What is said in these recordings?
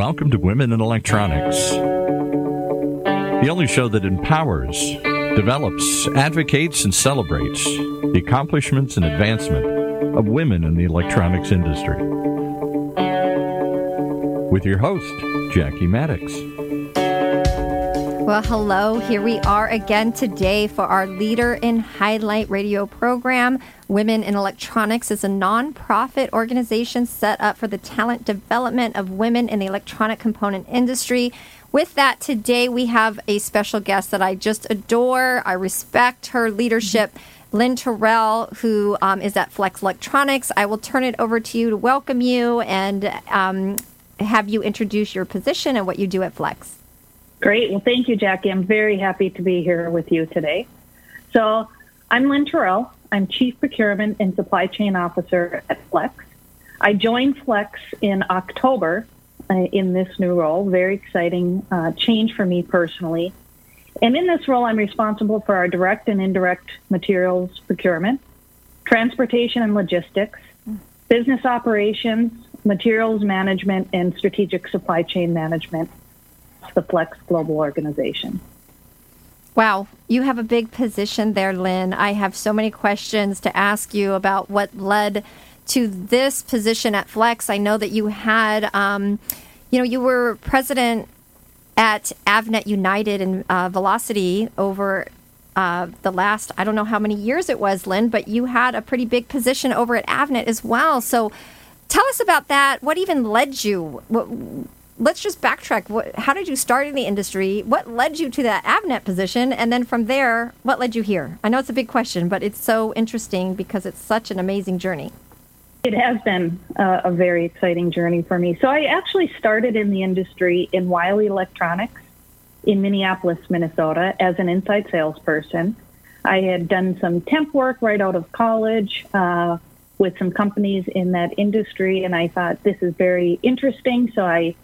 Welcome to Women in Electronics, the only show that empowers, develops, advocates, and celebrates the accomplishments and advancement of women in the electronics industry. With your host, Jackie Maddox. Well, hello. Here we are again today for our Leader in Highlight radio program. Women in Electronics is a nonprofit organization set up for the talent development of women in the electronic component industry. With that, today we have a special guest that I just adore. I respect her leadership. Lynn Torrel, who um, is at Flex Electronics. I will turn it over to you to welcome you and um, have you introduce your position and what you do at Flex. Great. Well, thank you, Jackie. I'm very happy to be here with you today. So, I'm Lynn Torrel. I'm Chief Procurement and Supply Chain Officer at Flex. I joined Flex in October uh, in this new role. Very exciting uh, change for me personally. And in this role, I'm responsible for our direct and indirect materials procurement, transportation and logistics, business operations, materials management, and strategic supply chain management the Flex Global Organization. Wow, you have a big position there, Lynn. I have so many questions to ask you about what led to this position at Flex. I know that you had, um, you know, you were president at Avnet United and uh, Velocity over uh, the last, I don't know how many years it was, Lynn, but you had a pretty big position over at Avnet as well. So tell us about that. What even led you? What, let's just backtrack. What, how did you start in the industry? What led you to that Avnet position? And then from there, what led you here? I know it's a big question, but it's so interesting because it's such an amazing journey. It has been uh, a very exciting journey for me. So I actually started in the industry in Wyle Electronics in Minneapolis, Minnesota, as an inside salesperson. I had done some temp work right out of college uh, with some companies in that industry, and I thought this is very interesting. So I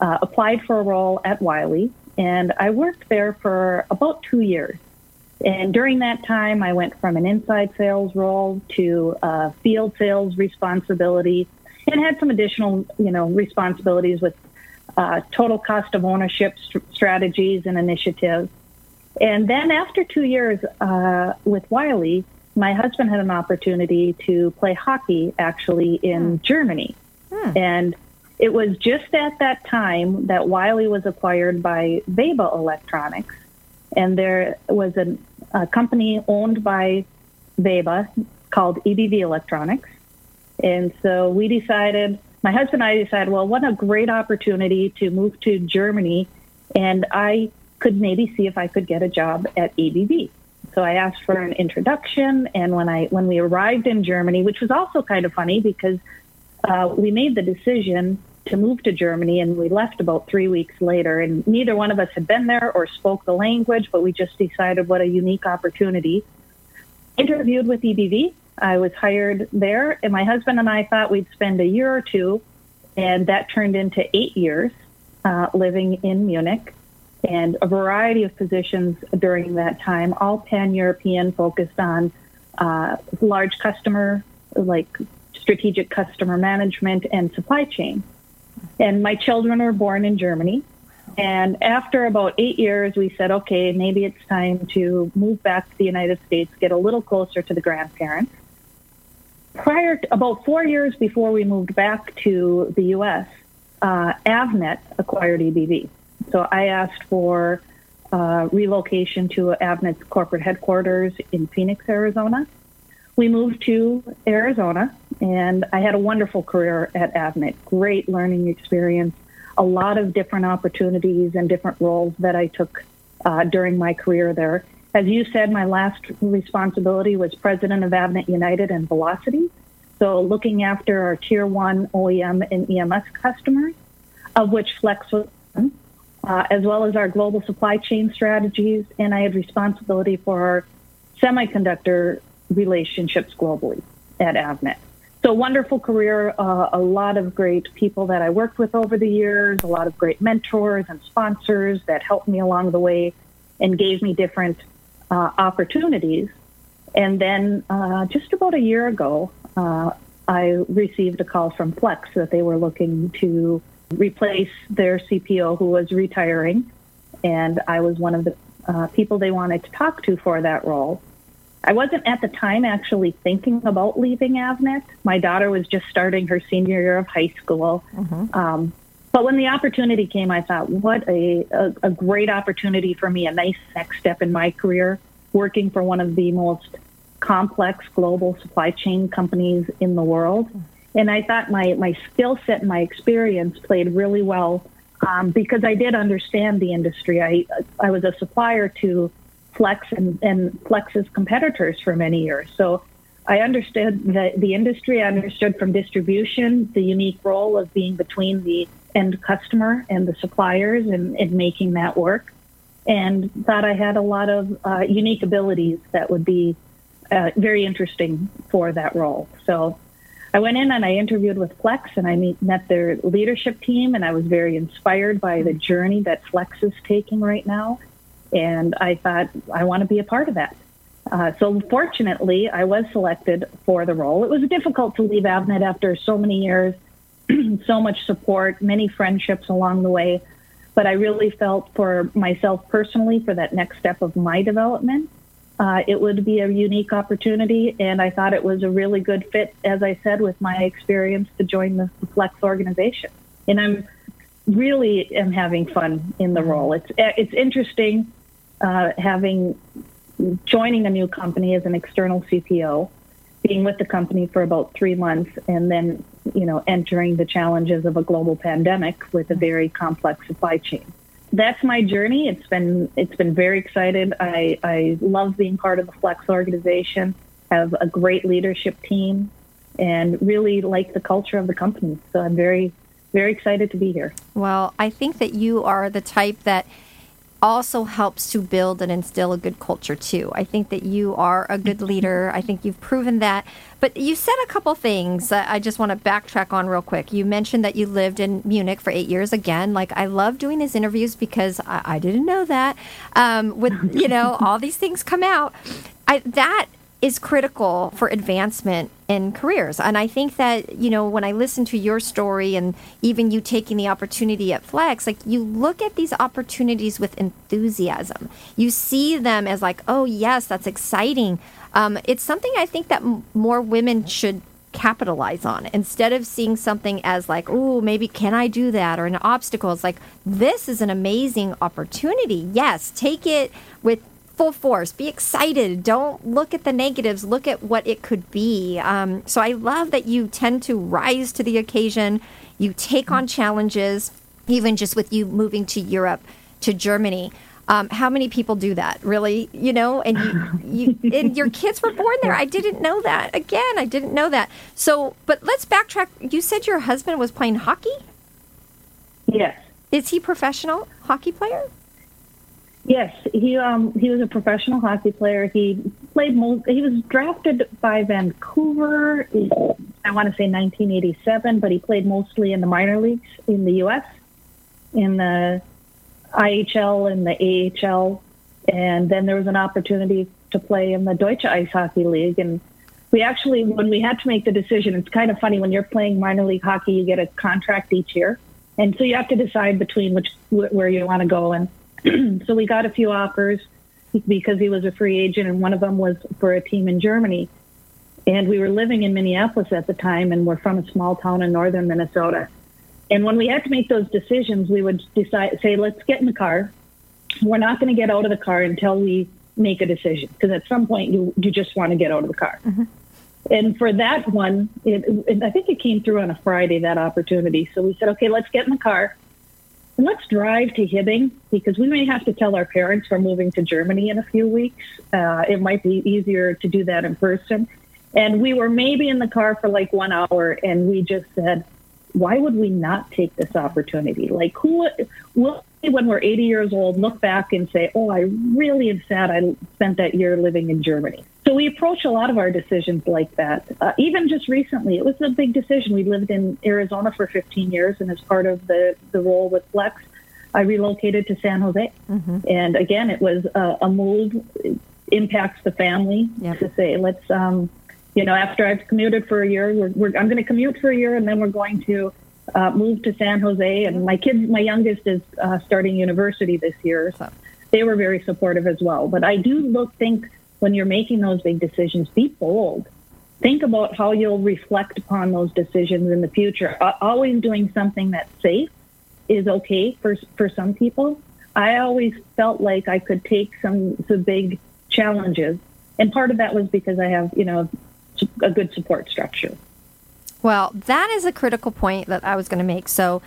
uh, applied for a role at Wyle, and I worked there for about two years. And during that time, I went from an inside sales role to uh, field sales responsibility, and had some additional, you know, responsibilities with uh, total cost of ownership st- strategies and initiatives. And then after two years uh, with Wyle, my husband had an opportunity to play hockey actually in hmm. Germany. Hmm. And it was just at that time that Wyle was acquired by Veba Electronics, and there was a, a company owned by Veba called EBV Electronics. And so we decided, my husband and I decided, well, what a great opportunity to move to Germany, and I could maybe see if I could get a job at EBV. So I asked for an introduction, and when I when we arrived in Germany, which was also kind of funny because uh, we made the decision to move to Germany, and we left about three weeks later. And neither one of us had been there or spoke the language, but we just decided what a unique opportunity. Interviewed with EBV. I was hired there, and my husband and I thought we'd spend a year or two, and that turned into eight years uh, living in Munich and a variety of positions during that time, all pan European, focused on uh, large customer, like strategic customer management and supply chain. And my children were born in Germany. And after about eight years, we said, okay, maybe it's time to move back to the United States, get a little closer to the grandparents. Prior to about four years before we moved back to the U.S., uh, Avnet acquired EBV. So I asked for uh, relocation to Avnet's corporate headquarters in Phoenix, Arizona. We moved to Arizona and I had a wonderful career at Avnet, great learning experience, a lot of different opportunities and different roles that I took uh, during my career there. As you said, my last responsibility was president of Avnet United and Velocity. So looking after our tier one OEM and EMS customers, of which Flex was one, uh, as well as our global supply chain strategies. And I had responsibility for our semiconductor relationships globally at Avnet. So wonderful career, uh, a lot of great people that I worked with over the years, a lot of great mentors and sponsors that helped me along the way and gave me different uh, opportunities. And then uh, just about a year ago, uh, I received a call from Flex that they were looking to replace their CPO who was retiring. And I was one of the uh, people they wanted to talk to for that role. I wasn't at the time actually thinking about leaving Avnet. My daughter was just starting her senior year of high school. Mm-hmm. Um, but when the opportunity came, I thought, what a, a, a great opportunity for me, a nice next step in my career, working for one of the most complex global supply chain companies in the world. And I thought my, my skill set and my experience played really well um, because I did understand the industry. I, I was a supplier to Flex and, and Flex's competitors for many years. So I understood the, the industry. I understood from distribution the unique role of being between the end customer and the suppliers and, and making that work. And thought I had a lot of uh, unique abilities that would be uh, very interesting for that role. So I went in and I interviewed with Flex and I meet, met their leadership team, and I was very inspired by the journey that Flex is taking right now. And I thought, I want to be a part of that. Uh, so fortunately, I was selected for the role. It was difficult to leave Avnet after so many years, so much support, many friendships along the way. But I really felt for myself personally, for that next step of my development, uh, it would be a unique opportunity. And I thought it was a really good fit, as I said, with my experience to join the, Flex organization. And I'm really am having fun in the role. It's it's interesting uh, having joining a new company as an external CPO, being with the company for about three months, and then you know entering the challenges of a global pandemic with a very complex supply chain. That's my journey. It's been it's been very excited. I, I love being part of the Flex organization. Have a great leadership team, and really like the culture of the company. So I'm very very excited to be here. Well, I think that you are the type that also helps to build and instill a good culture too. I think that you are a good leader. I think you've proven that. But you said a couple things I just want to backtrack on real quick. You mentioned that you lived in Munich for eight years. Again, like I love doing these interviews because I, I didn't know that. Um, with you know all these things come out. I, that is critical for advancement in careers. And I think that, you know, when I listen to your story and even you taking the opportunity at Flex, like you look at these opportunities with enthusiasm. You see them as like, oh, yes, that's exciting. Um, it's something I think that m- more women should capitalize on instead of seeing something as like oh maybe can i do that or an obstacle it's like this is an amazing opportunity yes take it with full force. Be excited. Don't look at the negatives. Look at what it could be. Um, so I love that you tend to rise to the occasion. You take on challenges, even just with you moving to Europe, to Germany. Um, how many people do that, really? You know, and you, you and your kids were born there. I didn't know that. Again, I didn't know that. So, but let's backtrack. You said your husband was playing hockey. Yes. Is he professional hockey player? Yes, he um he was a professional hockey player. He played. He was drafted by Vancouver. I want to say 1987, but he played mostly in the minor leagues in the U.S. in the IHL and the AHL, and then there was an opportunity to play in the Deutsche Ice Hockey League. And we actually, when we had to make the decision, it's kind of funny when you're playing minor league hockey, you get a contract each year, and so you have to decide between which where you want to go and so we got a few offers because he was a free agent, and one of them was for a team in Germany. And we were living in Minneapolis at the time, and we're from a small town in northern Minnesota. And when we had to make those decisions, we would decide, say, let's get in the car. We're not going to get out of the car until we make a decision, because at some point you you just want to get out of the car. Mm-hmm. And for that one, it, it, I think it came through on a Friday that opportunity. So we said, okay, let's get in the car let's drive to Hibbing because we may have to tell our parents we're moving to Germany in a few weeks. Uh, it might be easier to do that in person. And we were maybe in the car for like one hour, and we just said, why would we not take this opportunity? Like, who will, when we're 80 years old, look back and say, oh, I really am sad I spent that year living in Germany? So we approach a lot of our decisions like that. Uh, even just recently, it was a big decision. We lived in Arizona for 15 years, and as part of the, the role with Flex, I relocated to San Jose. Mm-hmm. And again, it was a, a move, impacts the family yep. to say, let's, um, you know, after I've commuted for a year, we're, we're, I'm going to commute for a year, and then we're going to uh, moved to San Jose, and my kids, my youngest is uh, starting university this year. So they were very supportive as well. But I do look think when you're making those big decisions, be bold. Think about how you'll reflect upon those decisions in the future. Uh, always doing something that's safe is okay for for some people. I always felt like I could take some some big challenges, and part of that was because I have you know a good support structure. Well, that is a critical point that I was going to make. So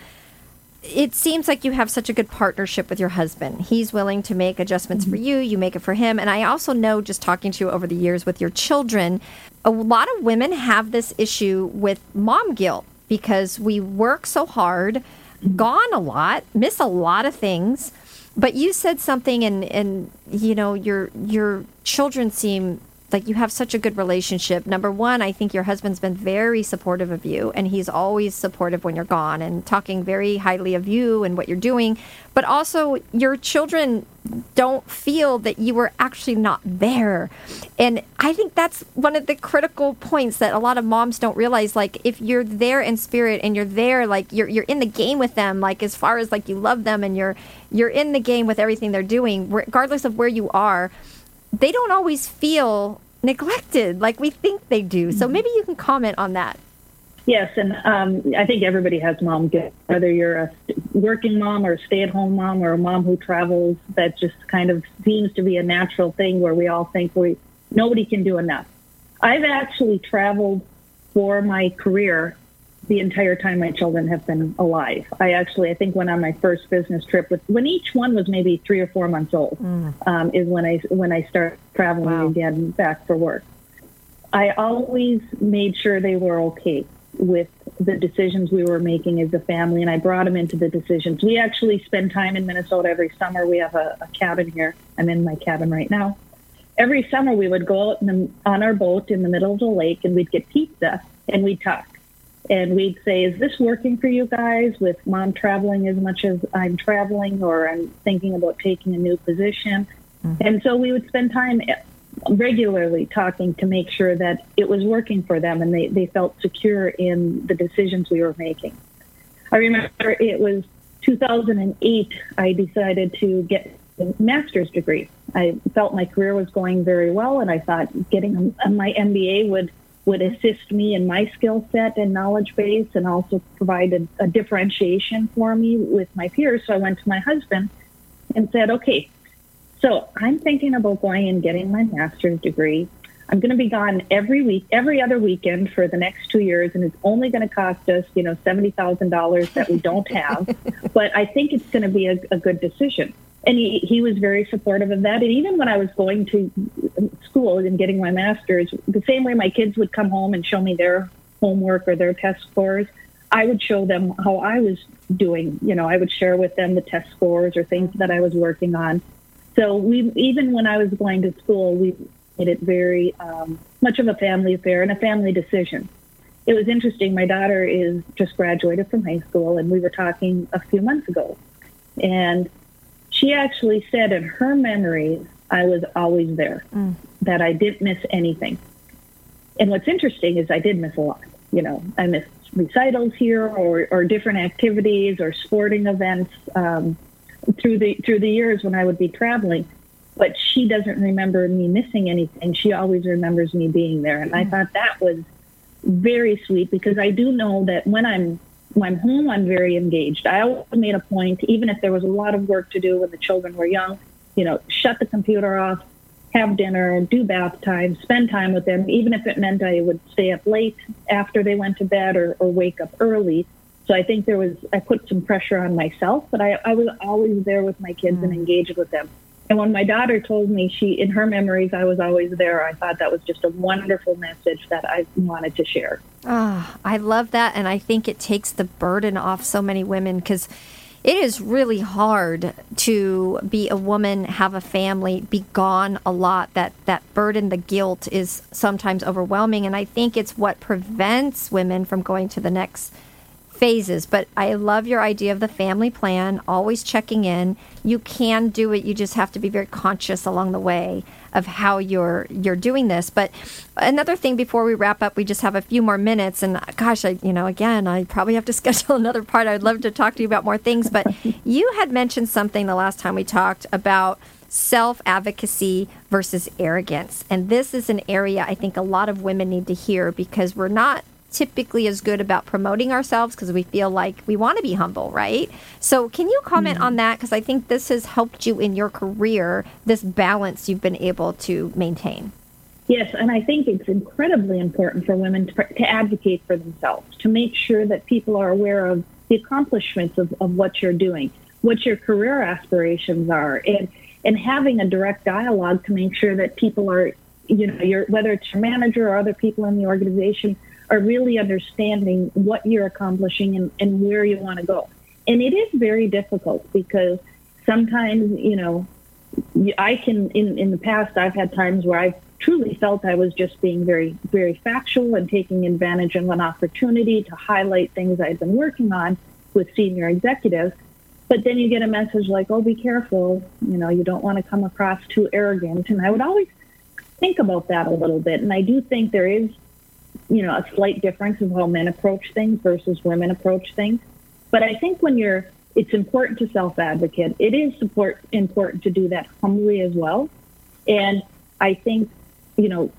it seems like you have such a good partnership with your husband. He's willing to make adjustments mm-hmm. for you, you make it for him. And I also know, just talking to you over the years with your children, a lot of women have this issue with mom guilt because we work so hard, mm-hmm. gone a lot, miss a lot of things. But you said something, and, and you know your your children seem like you have such a good relationship. Number one, I think your husband's been very supportive of you, and he's always supportive when you're gone and talking very highly of you and what you're doing. But also, your children don't feel that you were actually not there. And I think that's one of the critical points that a lot of moms don't realize. Like, if you're there in spirit and you're there, like you're you're in the game with them, like as far as like you love them and you're you're in the game with everything they're doing, regardless of where you are they don't always feel neglected like we think they do. So mm-hmm. maybe you can comment on that. Yes, and um, I think everybody has mom guilt, whether you're a working mom or a stay-at-home mom or a mom who travels. That just kind of seems to be a natural thing where we all think we nobody can do enough. I've actually traveled for my career the entire time my children have been alive. I actually, I think, went on my first business trip with when each one was maybe three or four months old. Mm. Um, is when I when I started traveling wow. again back for work. I always made sure they were okay with the decisions we were making as a family, and I brought them into the decisions. We actually spend time in Minnesota every summer. We have a, a cabin here. I'm in my cabin right now. Every summer, we would go out the, on our boat in the middle of the lake, and we'd get pizza and we'd talk and we'd say, "Is this working for you guys?" With mom traveling as much as I'm traveling, or I'm thinking about taking a new position, mm-hmm. and so we would spend time regularly talking to make sure that it was working for them and they, they felt secure in the decisions we were making. I remember it was 2008. I decided to get a master's degree. I felt my career was going very well, and I thought getting my MBA would would assist me in my skill set and knowledge base and also provide a, a differentiation for me with my peers. So I went to my husband and said, okay, so I'm thinking about going and getting my master's degree. I'm going to be gone every week, every other weekend for the next two years, and it's only going to cost us, you know, seventy thousand dollars that we don't have. but I think it's going to be a, a good decision and he, he was very supportive of that. And even when I was going to school and getting my master's, the same way my kids would come home and show me their homework or their test scores, I would show them how I was doing. You know, I would share with them the test scores or things that I was working on. So we, even when I was going to school, we made it very um, much of a family affair and a family decision. It was interesting. My daughter is just graduated from high school, and we were talking a few months ago, and she actually said in her memories, I was always there, mm. that I didn't miss anything. And what's interesting is I did miss a lot. You know, I missed recitals here or, or different activities or sporting events um, through the through the years when I would be traveling. But she doesn't remember me missing anything. She always remembers me being there, and mm. I thought that was very sweet because I do know that when I'm when home, I'm very engaged. I always made a point, even if there was a lot of work to do when the children were young, you know, shut the computer off, have dinner, do bath time, spend time with them, even if it meant I would stay up late after they went to bed or, or wake up early. So I think there was, I put some pressure on myself, but I, I was always there with my kids mm. and engaged with them. And when my daughter told me she, in her memories, I was always there, I thought that was just a wonderful message that I wanted to share. Oh, I love that. And I think it takes the burden off so many women because it is really hard to be a woman, have a family, be gone a lot. That, that burden, the guilt is sometimes overwhelming. And I think it's what prevents women from going to the next phases. But I love your idea of the family plan, always checking in. You can do it. You just have to be very conscious along the way of how you're you're doing this. But another thing before we wrap up, we just have a few more minutes. And gosh, I you know again, I probably have to schedule another part. I'd love to talk to you about more things. But you had mentioned something the last time we talked about self advocacy versus arrogance. And this is an area I think a lot of women need to hear because we're not typically as good about promoting ourselves because we feel like we want to be humble, right? So, can you comment mm-hmm. on that? Because I think this has helped you in your career, this balance you've been able to maintain. Yes, and I think it's incredibly important for women to, to advocate for themselves, to make sure that people are aware of the accomplishments of, of what you're doing, what your career aspirations are, and and having a direct dialogue to make sure that people are, you know, your whether it's your manager or other people in the organization are really understanding what you're accomplishing and, and where you want to go. And it is very difficult because sometimes, you know, I can, in, in the past, I've had times where I've truly felt I was just being very, very factual and taking advantage of an opportunity to highlight things I'd been working on with senior executives. But then you get a message like, oh, be careful. You know, you don't want to come across too arrogant. And I would always think about that a little bit. And I do think there is you know, a slight difference of how men approach things versus women approach things. But I think when you're, it's important to self advocate. It is support, important to do that humbly as well. And I think, you know,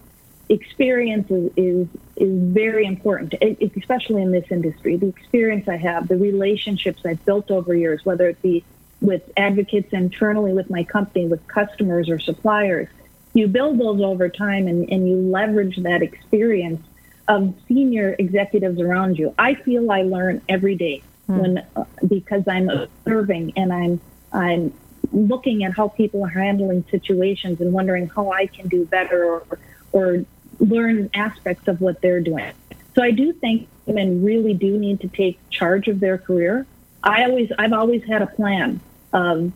experience is, is, is very important, especially in this industry. The experience I have, the relationships I've built over years, whether it be with advocates internally with my company, with customers or suppliers, you build those over time and, and you leverage that experience of senior executives around you. I feel I learn every day hmm. when uh, because I'm observing and I'm I'm looking at how people are handling situations and wondering how I can do better or or learn aspects of what they're doing. So I do think women really do need to take charge of their career. I always I've always had a plan. Um,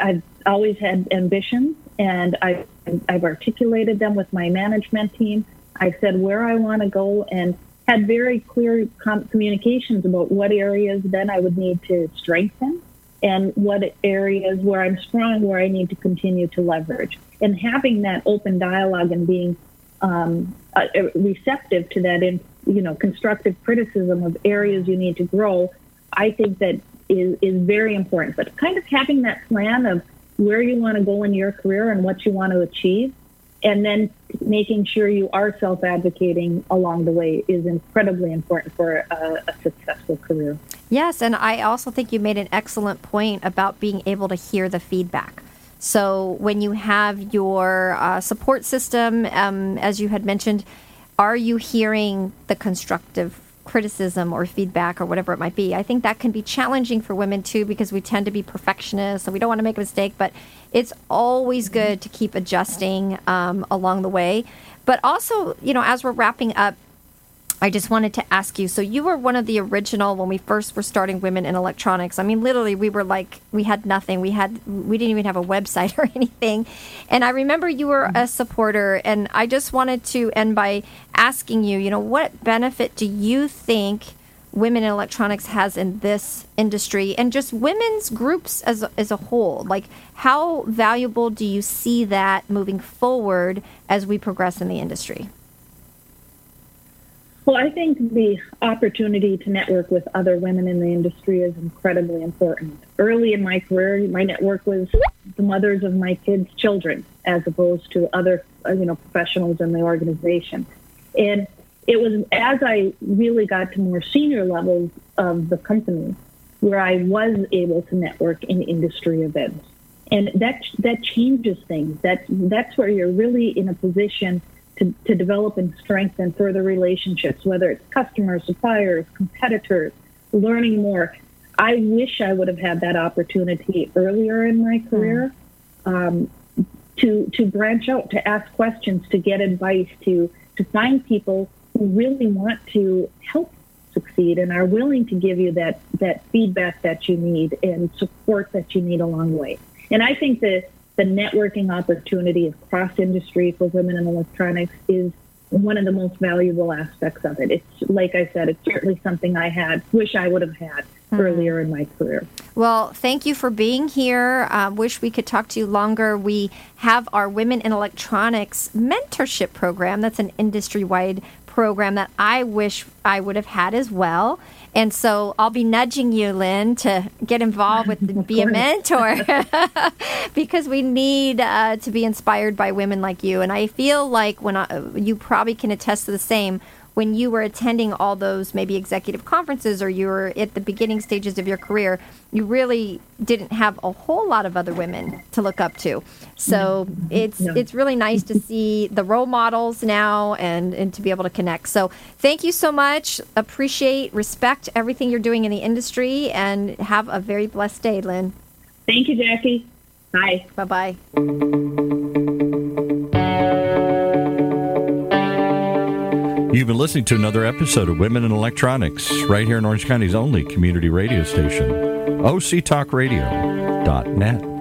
I've always had ambitions and I've, I've articulated them with my management team I said where I want to go and had very clear com- communications about what areas then I would need to strengthen and what areas where I'm strong, where I need to continue to leverage. And having that open dialogue and being um, uh, receptive to that, in, you know, constructive criticism of areas you need to grow, I think that is, is very important. But kind of having that plan of where you want to go in your career and what you want to achieve and then making sure you are self advocating along the way is incredibly important for a, a, successful career. Yes, and I also think you made an excellent point about being able to hear the feedback. So when you have your uh, support system, um, as you had mentioned, are you hearing the constructive criticism or feedback or whatever it might be. I think that can be challenging for women too because we tend to be perfectionists and we don't want to make a mistake, but it's always good to keep adjusting um, along the way. But also, you know, as we're wrapping up, I just wanted to ask you. So you were one of the original when we first were starting women in electronics. I mean, literally, we were like we had nothing. We had we didn't even have a website or anything. And I remember you were a supporter. And I just wanted to end by asking you. You know, what benefit do you think women in electronics has in this industry, and just women's groups as as a whole? Like, how valuable do you see that moving forward as we progress in the industry? Well, I think the opportunity to network with other women in the industry is incredibly important. Early in my career, my network was the mothers of my kids' children, as opposed to other, uh, you know, professionals in the organization. And it was as I really got to more senior levels of the company where I was able to network in industry events, and that that changes things. That that's where you're really in a position to, to develop and strengthen further relationships, whether it's customers, suppliers, competitors, learning more. I wish I would have had that opportunity earlier in my career um, to to branch out, to ask questions, to get advice, to to find people who really want to help succeed and are willing to give you that that feedback that you need and support that you need along the way. And I think that the networking opportunity across industry for women in electronics is one of the most valuable aspects of it. It's like I said, it's certainly something I had wish I would have had mm-hmm. earlier in my career. Well, thank you for being here. Uh, wish we could talk to you longer. We have our Women in Electronics mentorship program. That's an industry wide program that I wish I would have had as well. And so I'll be nudging you, Lynn, to get involved with be a mentor. Because we need uh, to be inspired by women like you. And I feel like when I, you probably can attest to the same when you were attending all those maybe executive conferences or you were at the beginning stages of your career, you really didn't have a whole lot of other women to look up to. So mm-hmm. it's no. it's really nice to see the role models now and, and to be able to connect. So thank you so much. Appreciate, respect everything you're doing in the industry and have a very blessed day, Lynn. Thank you, Jackie. Bye. Bye. Bye You've been listening to another episode of Women in Electronics right here in Orange County's only community radio station, octalkradio.net.